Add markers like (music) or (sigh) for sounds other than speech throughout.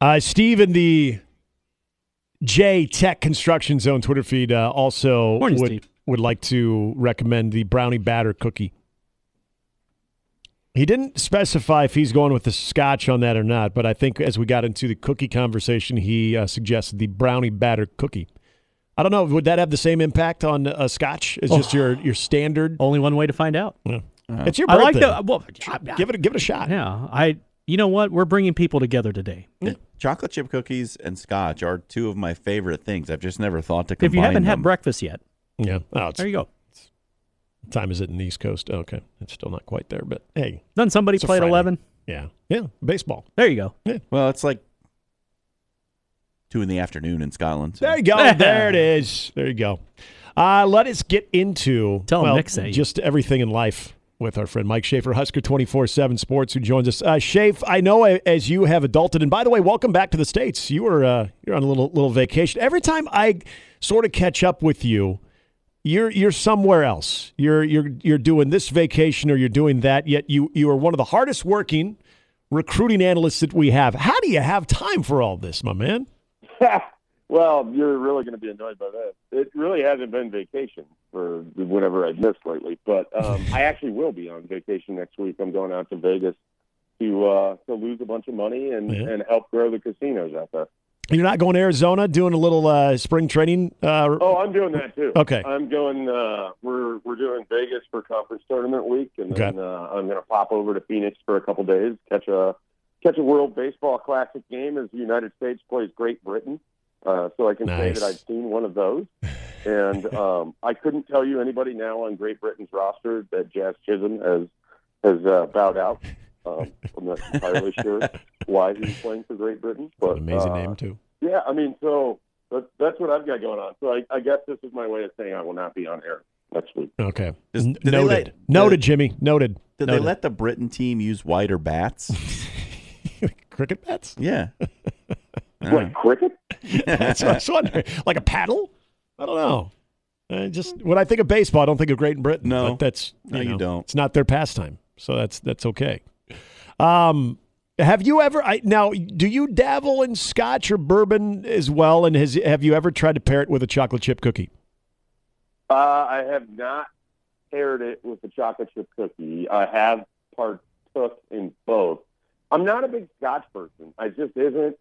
Uh, Steve in the J Tech Construction Zone Twitter feed uh, also Morning, would, Steve. would like to recommend the brownie batter cookie. He didn't specify if he's going with the scotch on that or not, but I think as we got into the cookie conversation, he uh, suggested the brownie batter cookie. I don't know. Would that have the same impact on a scotch as just your your standard? Only one way to find out. It's your I like birthday. the well. give it give it a shot. Yeah, I. You know what? We're bringing people together today. Chocolate chip cookies and scotch are two of my favorite things. I've just never thought to combine them. If you haven't them. had breakfast yet, Yeah. Oh, it's, there you go. time is it in the East Coast? Okay, it's still not quite there, but hey, Doesn't somebody It's a play at eleven? yeah, yeah, baseball. There you go. Well, it's like two in the afternoon in Scotland. so- There you go. (laughs) there it is. There you go. Uh, let us get into Tell 'em well, Nick sent just everything in life with our friend Mike Schaefer, Husker twenty four seven Sports, who joins us. Uh, Schaefer, I know as you have adulted, and by the way, welcome back to the states. You were uh, you're on a little little vacation. Every time I sort of catch up with you, you're you're somewhere else. You're you're you're doing this vacation or you're doing that. Yet you you are one of the hardest working recruiting analysts that we have. How do you have time for all this, my man? (laughs) well, you're really going to be annoyed by that. It really hasn't been vacation for whatever I've missed lately, but um, (laughs) I actually will be on vacation next week. I'm going out to Vegas to uh, to lose a bunch of money and, Yeah. and help grow the casinos out there. You're not going to Arizona doing a little uh, spring training. Uh, Oh, I'm doing that too. Okay. I'm going. Uh, we're we're doing Vegas for conference tournament week, and then uh, I'm going to pop over to Phoenix for a couple days, catch a catch a World Baseball Classic game as the United States plays Great Britain. Uh, so I can say that I've seen one of those, and (laughs) um, I couldn't tell you anybody now on Great Britain's roster that Jazz Chisholm has has uh, bowed out. Um, I'm not entirely sure why he's playing for Great Britain, but amazing uh, name too. yeah, I mean, so that's, that's what I've got going on. So I, I guess this is my way of saying I will not be on air next week. Okay, Does- N- noted. let- noted, Jimmy. Noted. Did they let the Britain team use wider bats? (laughs) cricket bats? yeah. I (laughs) What, cricket? (laughs) That's what I was wondering. Like a paddle? I don't know. I just when I think of baseball, I don't think of Great Britain. No. but that's No, you don't. It's not their pastime, so that's that's okay. Um, have you ever? I now do you dabble in Scotch or bourbon as well? And has have you ever tried to pair it with a chocolate chip cookie? Uh, I have not paired it with a chocolate chip cookie. I have partook in both. I'm not a big Scotch person. I just isn't.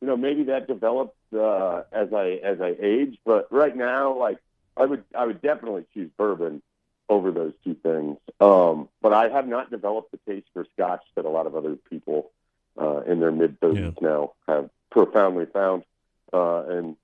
You know, maybe that develops uh, as I as I age. But right now, like I would I would definitely choose bourbon over those two things. Um, but I have not developed the taste for Scotch that a lot of other people uh, in their mid 30s now have profoundly found. Uh, and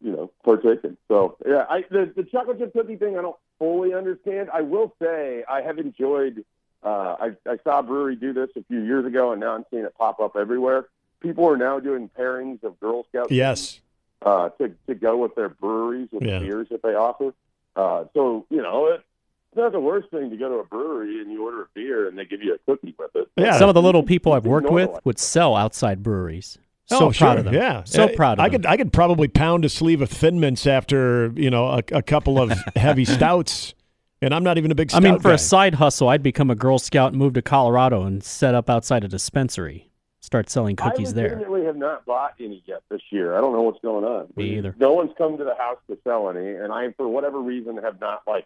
you know, partaken. So yeah, I the, the chocolate chip cookie thing I don't fully understand. I will say I have enjoyed. Uh, I, I saw a brewery do this a few years ago, and now I'm seeing it pop up everywhere. People are now doing pairings of Girl Scout Yes. uh, to to go with their breweries with Yeah. the beers that they offer. Uh, so you know, it, it's not the worst thing to go to a brewery and you order a beer and they give you a cookie with it. Yeah. Some of the little people I've worked with Normalize. would sell outside breweries. Oh, So sure. proud of them. Yeah, So Uh, proud of I them. could I could probably pound a sleeve of Thin Mints after you know a, a couple of (laughs) heavy stouts, and I'm not even a big. I mean, for guy. a side hustle, I'd become a Girl Scout and move to Colorado and set up outside a dispensary, start selling cookies I there. legitimately have not bought any yet this year. I don't know what's going on. Me either. No one's come to the house to sell any, and I, for whatever reason, have not like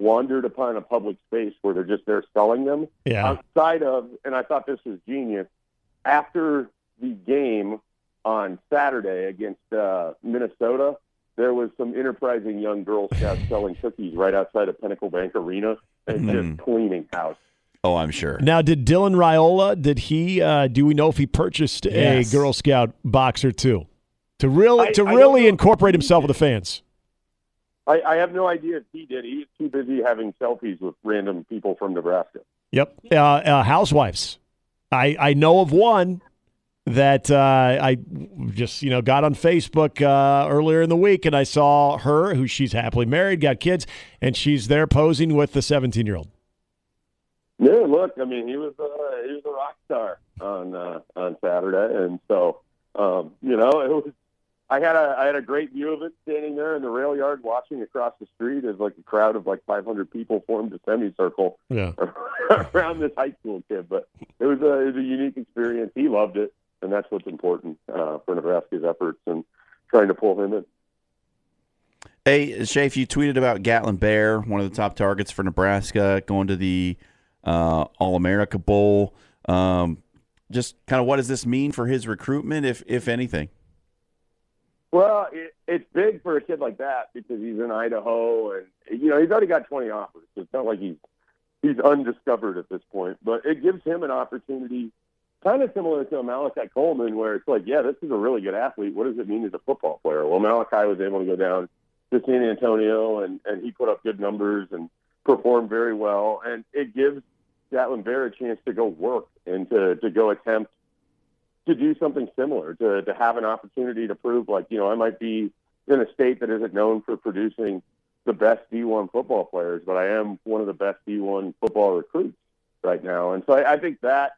wandered upon a public space where they're just there selling them. yeah, Outside of, and I thought this was genius. After the game on Saturday against uh, Minnesota, there was some enterprising young Girl Scouts (laughs) selling cookies right outside of Pinnacle Bank Arena and Mhm. just cleaning house. Oh, I'm sure. Now, did Dylan Raiola? Did he? Uh, do we know if he purchased Yes. a Girl Scout box or two to really I- to I really incorporate himself with the fans? I, I have no idea if he did. He's too busy having selfies with random people from Nebraska. Yep. Uh, uh, housewives. I I know of one that uh, I just you know got on Facebook uh, earlier in the week, and I saw her, who she's happily married, got kids, and she's there posing with the 17 year old. Yeah, look, I mean, he was uh, he was a rock star on uh, on Saturday, and so um, you know, it was. I had a I had a great view of it standing there in the rail yard, watching across the street as like a crowd of like 500 people formed a semicircle Yeah. (laughs) around this high school kid. But it was a it was a unique experience. He loved it. and that's what's important uh, for Nebraska's efforts and trying to pull him in. Hey, Shafe, you tweeted about Gatlin Bair, one of the top targets for Nebraska, going to the uh, All America Bowl. Um, just kind of what does this mean for his recruitment, if if anything? Well, it, it's big for a kid like that because he's in Idaho, and you know he's already got 20 offers. It's not like he's he's undiscovered at this point, but it gives him an opportunity, kind of similar to Malachi Coleman, where it's like, yeah, this is a really good athlete. What does it mean as a football player? Well, Malachi was able to go down to San Antonio, and and he put up good numbers and performed very well, and it gives Gatlin Bair a chance to go work and to to go attempt to do something similar, to, to have an opportunity to prove, like, you know, I might be in a state that isn't known for producing the best D1 football players, but I am one of the best D1 football recruits right now. And so I, I think that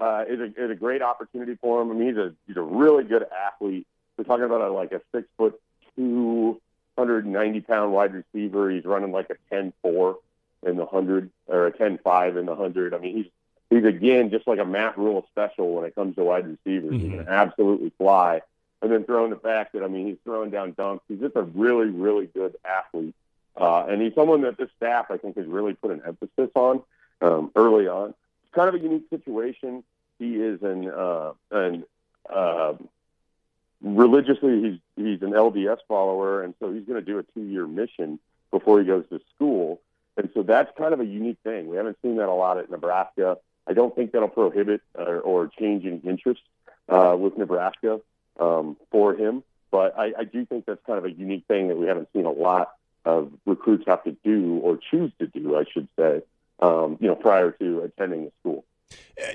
uh, is, a, is a great opportunity for him. I mean, he's a, he's a really good athlete. We're talking about a, like a six foot two, 190 pound wide receiver. He's running like a 10 4 in the 100 or a ten five in the 100. I mean, he's he's again just like a Matt Rhule special when it comes to wide receivers. Mm-hmm. He can absolutely fly. And then throwing the back that I mean, he's throwing down dunks. He's just a really, really good athlete. Uh, and he's someone that this staff, I think, has really put an emphasis on um, early on. It's kind of a unique situation. He is an uh, an uh, religiously he's he's an LDS follower, and so he's going to do a two year mission before he goes to school. And so that's kind of a unique thing. We haven't seen that a lot at Nebraska. I don't think that'll prohibit or, or change any interest uh, with Nebraska um, for him. But I, I do think that's kind of a unique thing that we haven't seen a lot of recruits have to do or choose to do, I should say, um, you know, prior to attending the school.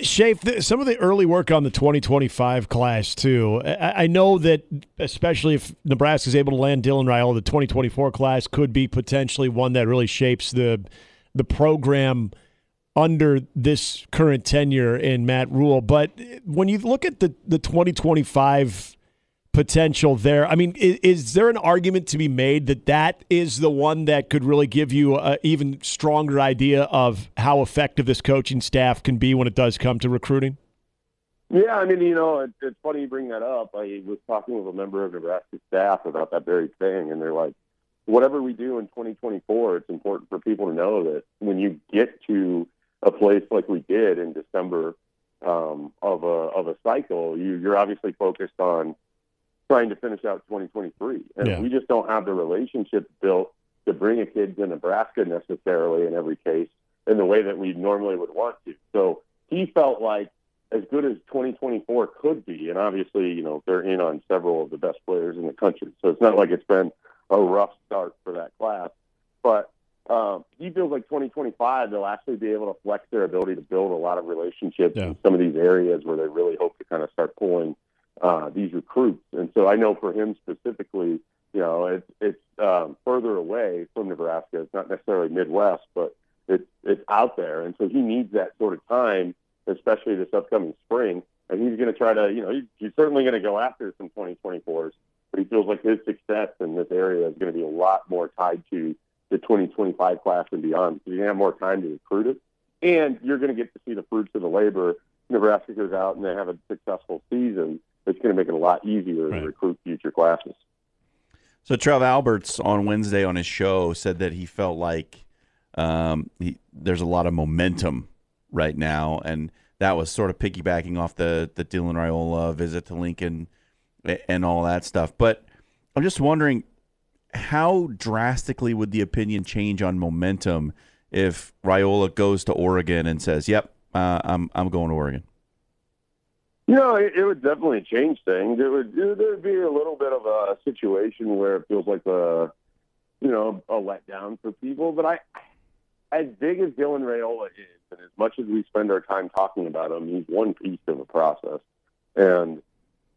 Shafe, some of the early work on the 2025 class, too. I, know that, especially if Nebraska is able to land Dylan Raiola, the 2024 class could be potentially one that really shapes the the program under this current tenure in Matt Rhule. But when you look at the, the 2025 potential there, I mean, is, is, there an argument to be made that that is the one that could really give you an even stronger idea of how effective this coaching staff can be when it does come to recruiting? Yeah, I mean, you know, it, it's funny you bring that up. I was talking with a member of Nebraska staff about that very thing, and they're like, whatever we do in 2024, it's important for people to know that when you get to a place like we did in December um, of a of a cycle, you, you're obviously focused on trying to finish out 2023, and yeah. we just don't have the relationship built to bring a kid to Nebraska necessarily in every case in the way that we normally would want to. So he felt like as good as 2024 could be, and obviously, you know, they're in on several of the best players in the country, so it's not like it's been a rough start for that class. But um, he feels like 2025 they'll actually be able to flex their ability to build a lot of relationships yeah. in some of these areas where they really hope to kind of start pulling uh, these recruits. And so I know for him specifically, you know, it's it's um, further away from Nebraska. It's not necessarily Midwest, but it's it's out there, and so he needs that sort of time, especially this upcoming spring. And he's going to try to, you know, he's, he's certainly going to go after some 2024s, but he feels like his success in this area is going to be a lot more tied to the 2025 class and beyond. So you're going to have more time to recruit it, and you're going to get to see the fruits of the labor. Nebraska goes out and they have a successful season. It's going to make it a lot easier right. to recruit future classes. So Trev Alberts on Wednesday on his show said that he felt like um, he, there's a lot of momentum right now, and that was sort of piggybacking off the the Dylan Raiola visit to Lincoln and all that stuff. But I'm just wondering, how drastically would the opinion change on momentum if Raiola goes to Oregon and says, "Yep, uh, I'm I'm going to Oregon"? You know, it, it, would definitely change things. It would there'd be a little bit of a situation where it feels like a you know a letdown for people. But I, as big as Dylan Raiola is, and as much as we spend our time talking about him, he's one piece of a process, and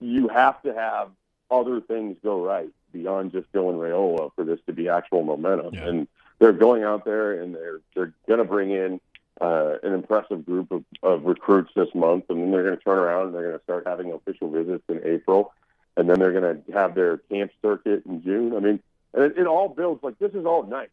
you have to have other things go right beyond just Dylan Raiola for this to be actual momentum. Yeah. And they're going out there and they're they're going to bring in uh, an impressive group of, of recruits this month, and then they're going to turn around and they're going to start having official visits in April, and then they're going to have their camp circuit in June. I mean, it, it all builds like this is all nice.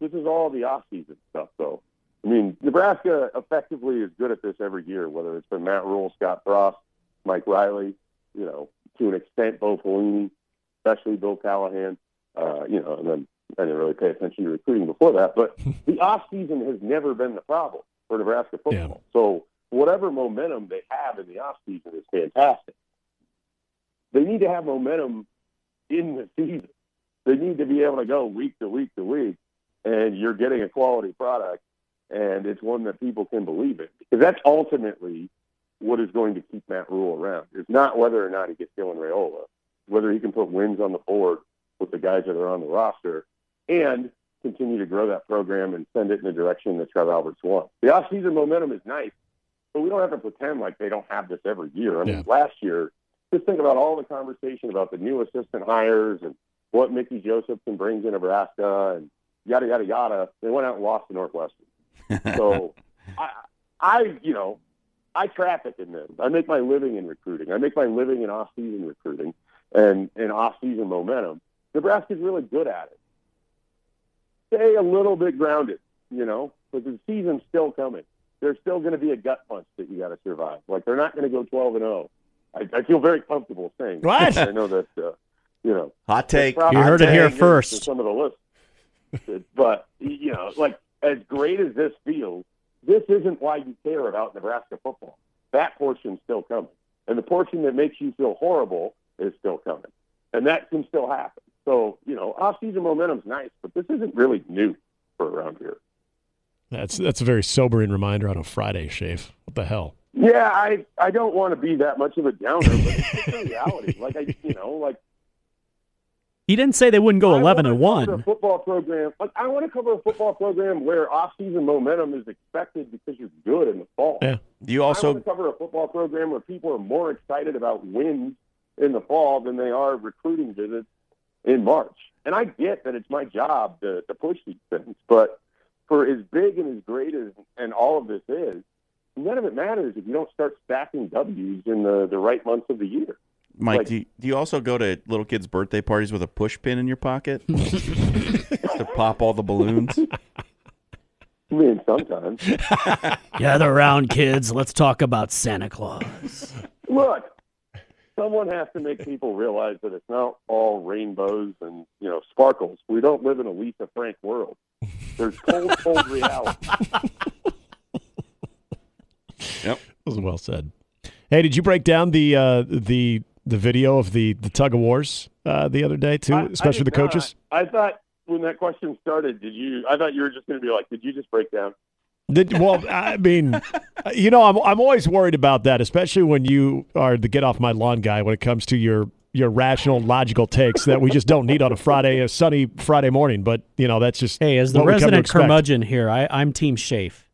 This is all the off season stuff, though. I mean, Nebraska effectively is good at this every year, whether it's been Matt Rhule, Scott Frost, Mike Riley, you know, to an extent, Bo Pelini, especially Bill Callahan. Uh, you know, and then I didn't really pay attention to recruiting before that. But (laughs) the off season has never been the problem for Nebraska football. Yeah. So whatever momentum they have in the off season is fantastic. They need to have momentum in the season. They need to be able to go week to week to week, and you're getting a quality product, and it's one that people can believe in. Because that's ultimately what is going to keep Matt Rhule around. It's not whether or not he gets Dylan Raiola, whether he can put wins on the board with the guys that are on the roster, and continue to grow that program and send it in the direction that Trev Alberts wants. The offseason momentum is nice, but we don't have to pretend like they don't have this every year. I mean, Yeah. last year, just think about all the conversation about the new assistant hires and what Mickey Josephson brings in Nebraska and yada yada yada. They went out and lost to Northwestern. (laughs) So I, I, you know, I traffic in this. I make my living in recruiting. I make my living in off-season recruiting and and off-season momentum. Nebraska's really good at it. Stay a little bit grounded, you know, because the season's still coming. There's still going to be a gut punch that you got to survive. Like they're not going to go 12 and 0. I, I feel very comfortable saying. that. What? I know that, uh, you know, Hot take. probably You heard it here first. Some of the lists, but you know, like as great as this feels, this isn't why you care about Nebraska football. That portion's still coming, and the portion that makes you feel horrible is still coming, and that can still happen. So you know, off-season momentum's nice, but this isn't really new for around here. That's that's a very sobering reminder on a Friday, Shafe. What the hell? Yeah, I I don't want to be that much of a downer, but it's just a (laughs) reality. Like I, you know, like He didn't say they wouldn't go I 11 wanna and cover A 1. football program. Like I want to cover a football program where off-season momentum is expected because you're good in the fall. Yeah. Do you I also want to cover a football program where people are more excited about wins in the fall than they are recruiting visits in March. And I get that it's my job to, to push these things, but for as big and as great as and all of this is, none of it matters if you don't start stacking W's in the, the right months of the year. Mike, Like- do you, do you also go to little kids' birthday parties with a push pin in your pocket (laughs) to pop all the balloons? I mean, sometimes. (laughs) Gather around, kids. Let's talk about Santa Claus. Look, someone has to make people realize that it's not all rainbows and you know sparkles. We don't live in a Lisa Frank world. There's cold, cold reality. (laughs) That was well said. Hey, did you break down the uh, the the video of the the tug of wars uh, the other day too, I- I especially did the coaches? not. I thought when that question started, did you? I thought you were just going to be like, did you just break down? Did, well, I mean, you know, I'm I'm always worried about that, especially when you are the get off my lawn guy when it comes to your your rational, logical takes that we just don't need on a Friday, a sunny Friday morning. But you know, that's just Hey, as the what we come to resident curmudgeon here, I, I'm Team Shafe.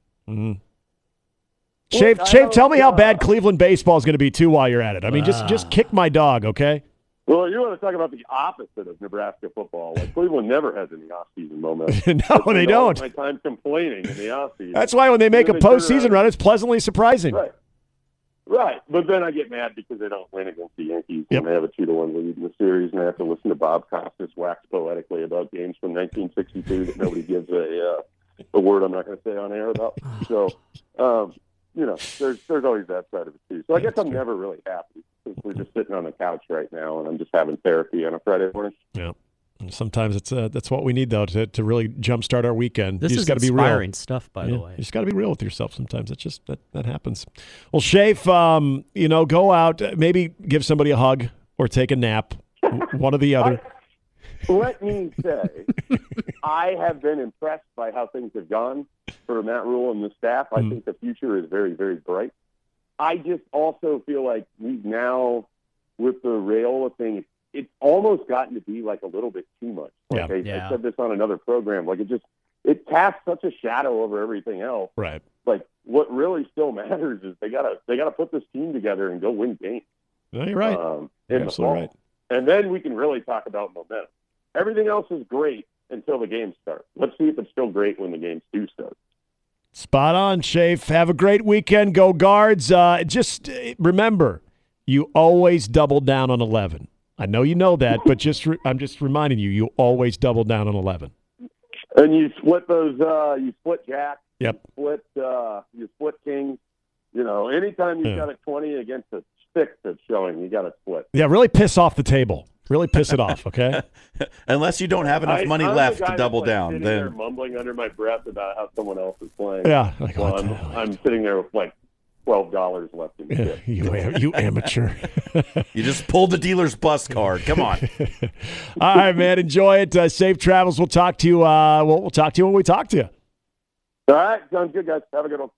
Shave, Look, I Shave, don't, tell me how uh, bad Cleveland baseball is going to be too while you're at it. I mean, just just kick my dog, okay? Well, you want to talk about the opposite of Nebraska football? Like Cleveland never has any off-season momentum. (laughs) no, they don't. My time complaining in the off-season. That's why when they make a they postseason run, it's pleasantly surprising. Right. Right. But then I get mad because they don't win against the Yankees Yep. and they have a two to one lead in the series and I have to listen to Bob Costas wax poetically about games from nineteen sixty two that nobody gives a uh, a word I'm not gonna say on air about. So um, you know, there's there's always that side of it too. So I guess I'm never really happy since we're just sitting on the couch right now and I'm just having therapy on a Friday morning. Yeah. And sometimes it's uh, that's what we need though to, to really jumpstart our weekend. This you is just got to be real. inspiring stuff, by Yeah, the way. You just got to be real with yourself sometimes. It's just that that happens. Well, Shafe, um, you know, go out, uh, maybe give somebody a hug or take a nap, one or the other. (laughs) Let me say, I have been impressed by how things have gone for Matt Rhule and the staff. I Mm. think the future is very, very bright. I just also feel like we've now, with the Raiola thing, it's almost gotten to be like a little bit too much. Like Yeah. I, Yeah. I said this on another program. Like it just it casts such a shadow over everything else. Right. Like what really still (laughs) matters is they gotta they gotta put this team together and go win games. No, you're right. Um, You're absolutely right. And then we can really talk about momentum. Everything else is great until the games start. Let's see if it's still great when the games do start. Spot on, Shafe. Have a great weekend. Go guards. Uh, just uh, remember, you always double down on 11. I know you know that, but just re- I'm just reminding you, you always double down on 11. And you split those. Uh, you split Jack. Yep. You split. Uh, you split King. You know, anytime you've Yeah. got a twenty against a six that's showing. You got to split. Yeah, really piss off the table. Really piss it off, okay? (laughs) Unless you don't have enough I- money I'm left guy to that's, double like, down, sitting there then mumbling under my breath about how someone else is playing. Yeah. Like, Well, I'm. I'm sitting there with like twelve dollars left in the Yeah, you, you amateur. (laughs) you just pulled the dealer's bus card. Come on. (laughs) All right, man. Enjoy it. Uh, safe travels. We'll talk to you. Uh, we'll, we'll talk to you when we talk to you. All right, sounds good, guys. Have a good one.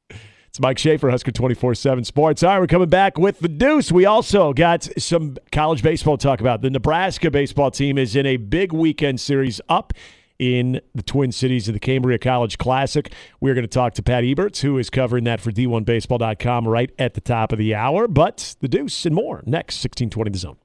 It's Mike Schaefer, Husker 24 7 Sports. All right, we're coming back with the deuce. We also got some college baseball talk about. The Nebraska baseball team is in a big weekend series up in the Twin Cities of the Cambria College Classic. We're going to talk to Pat Eberts, who is covering that for D1Baseball.com right at the top of the hour. But the deuce and more next, 1620 the zone.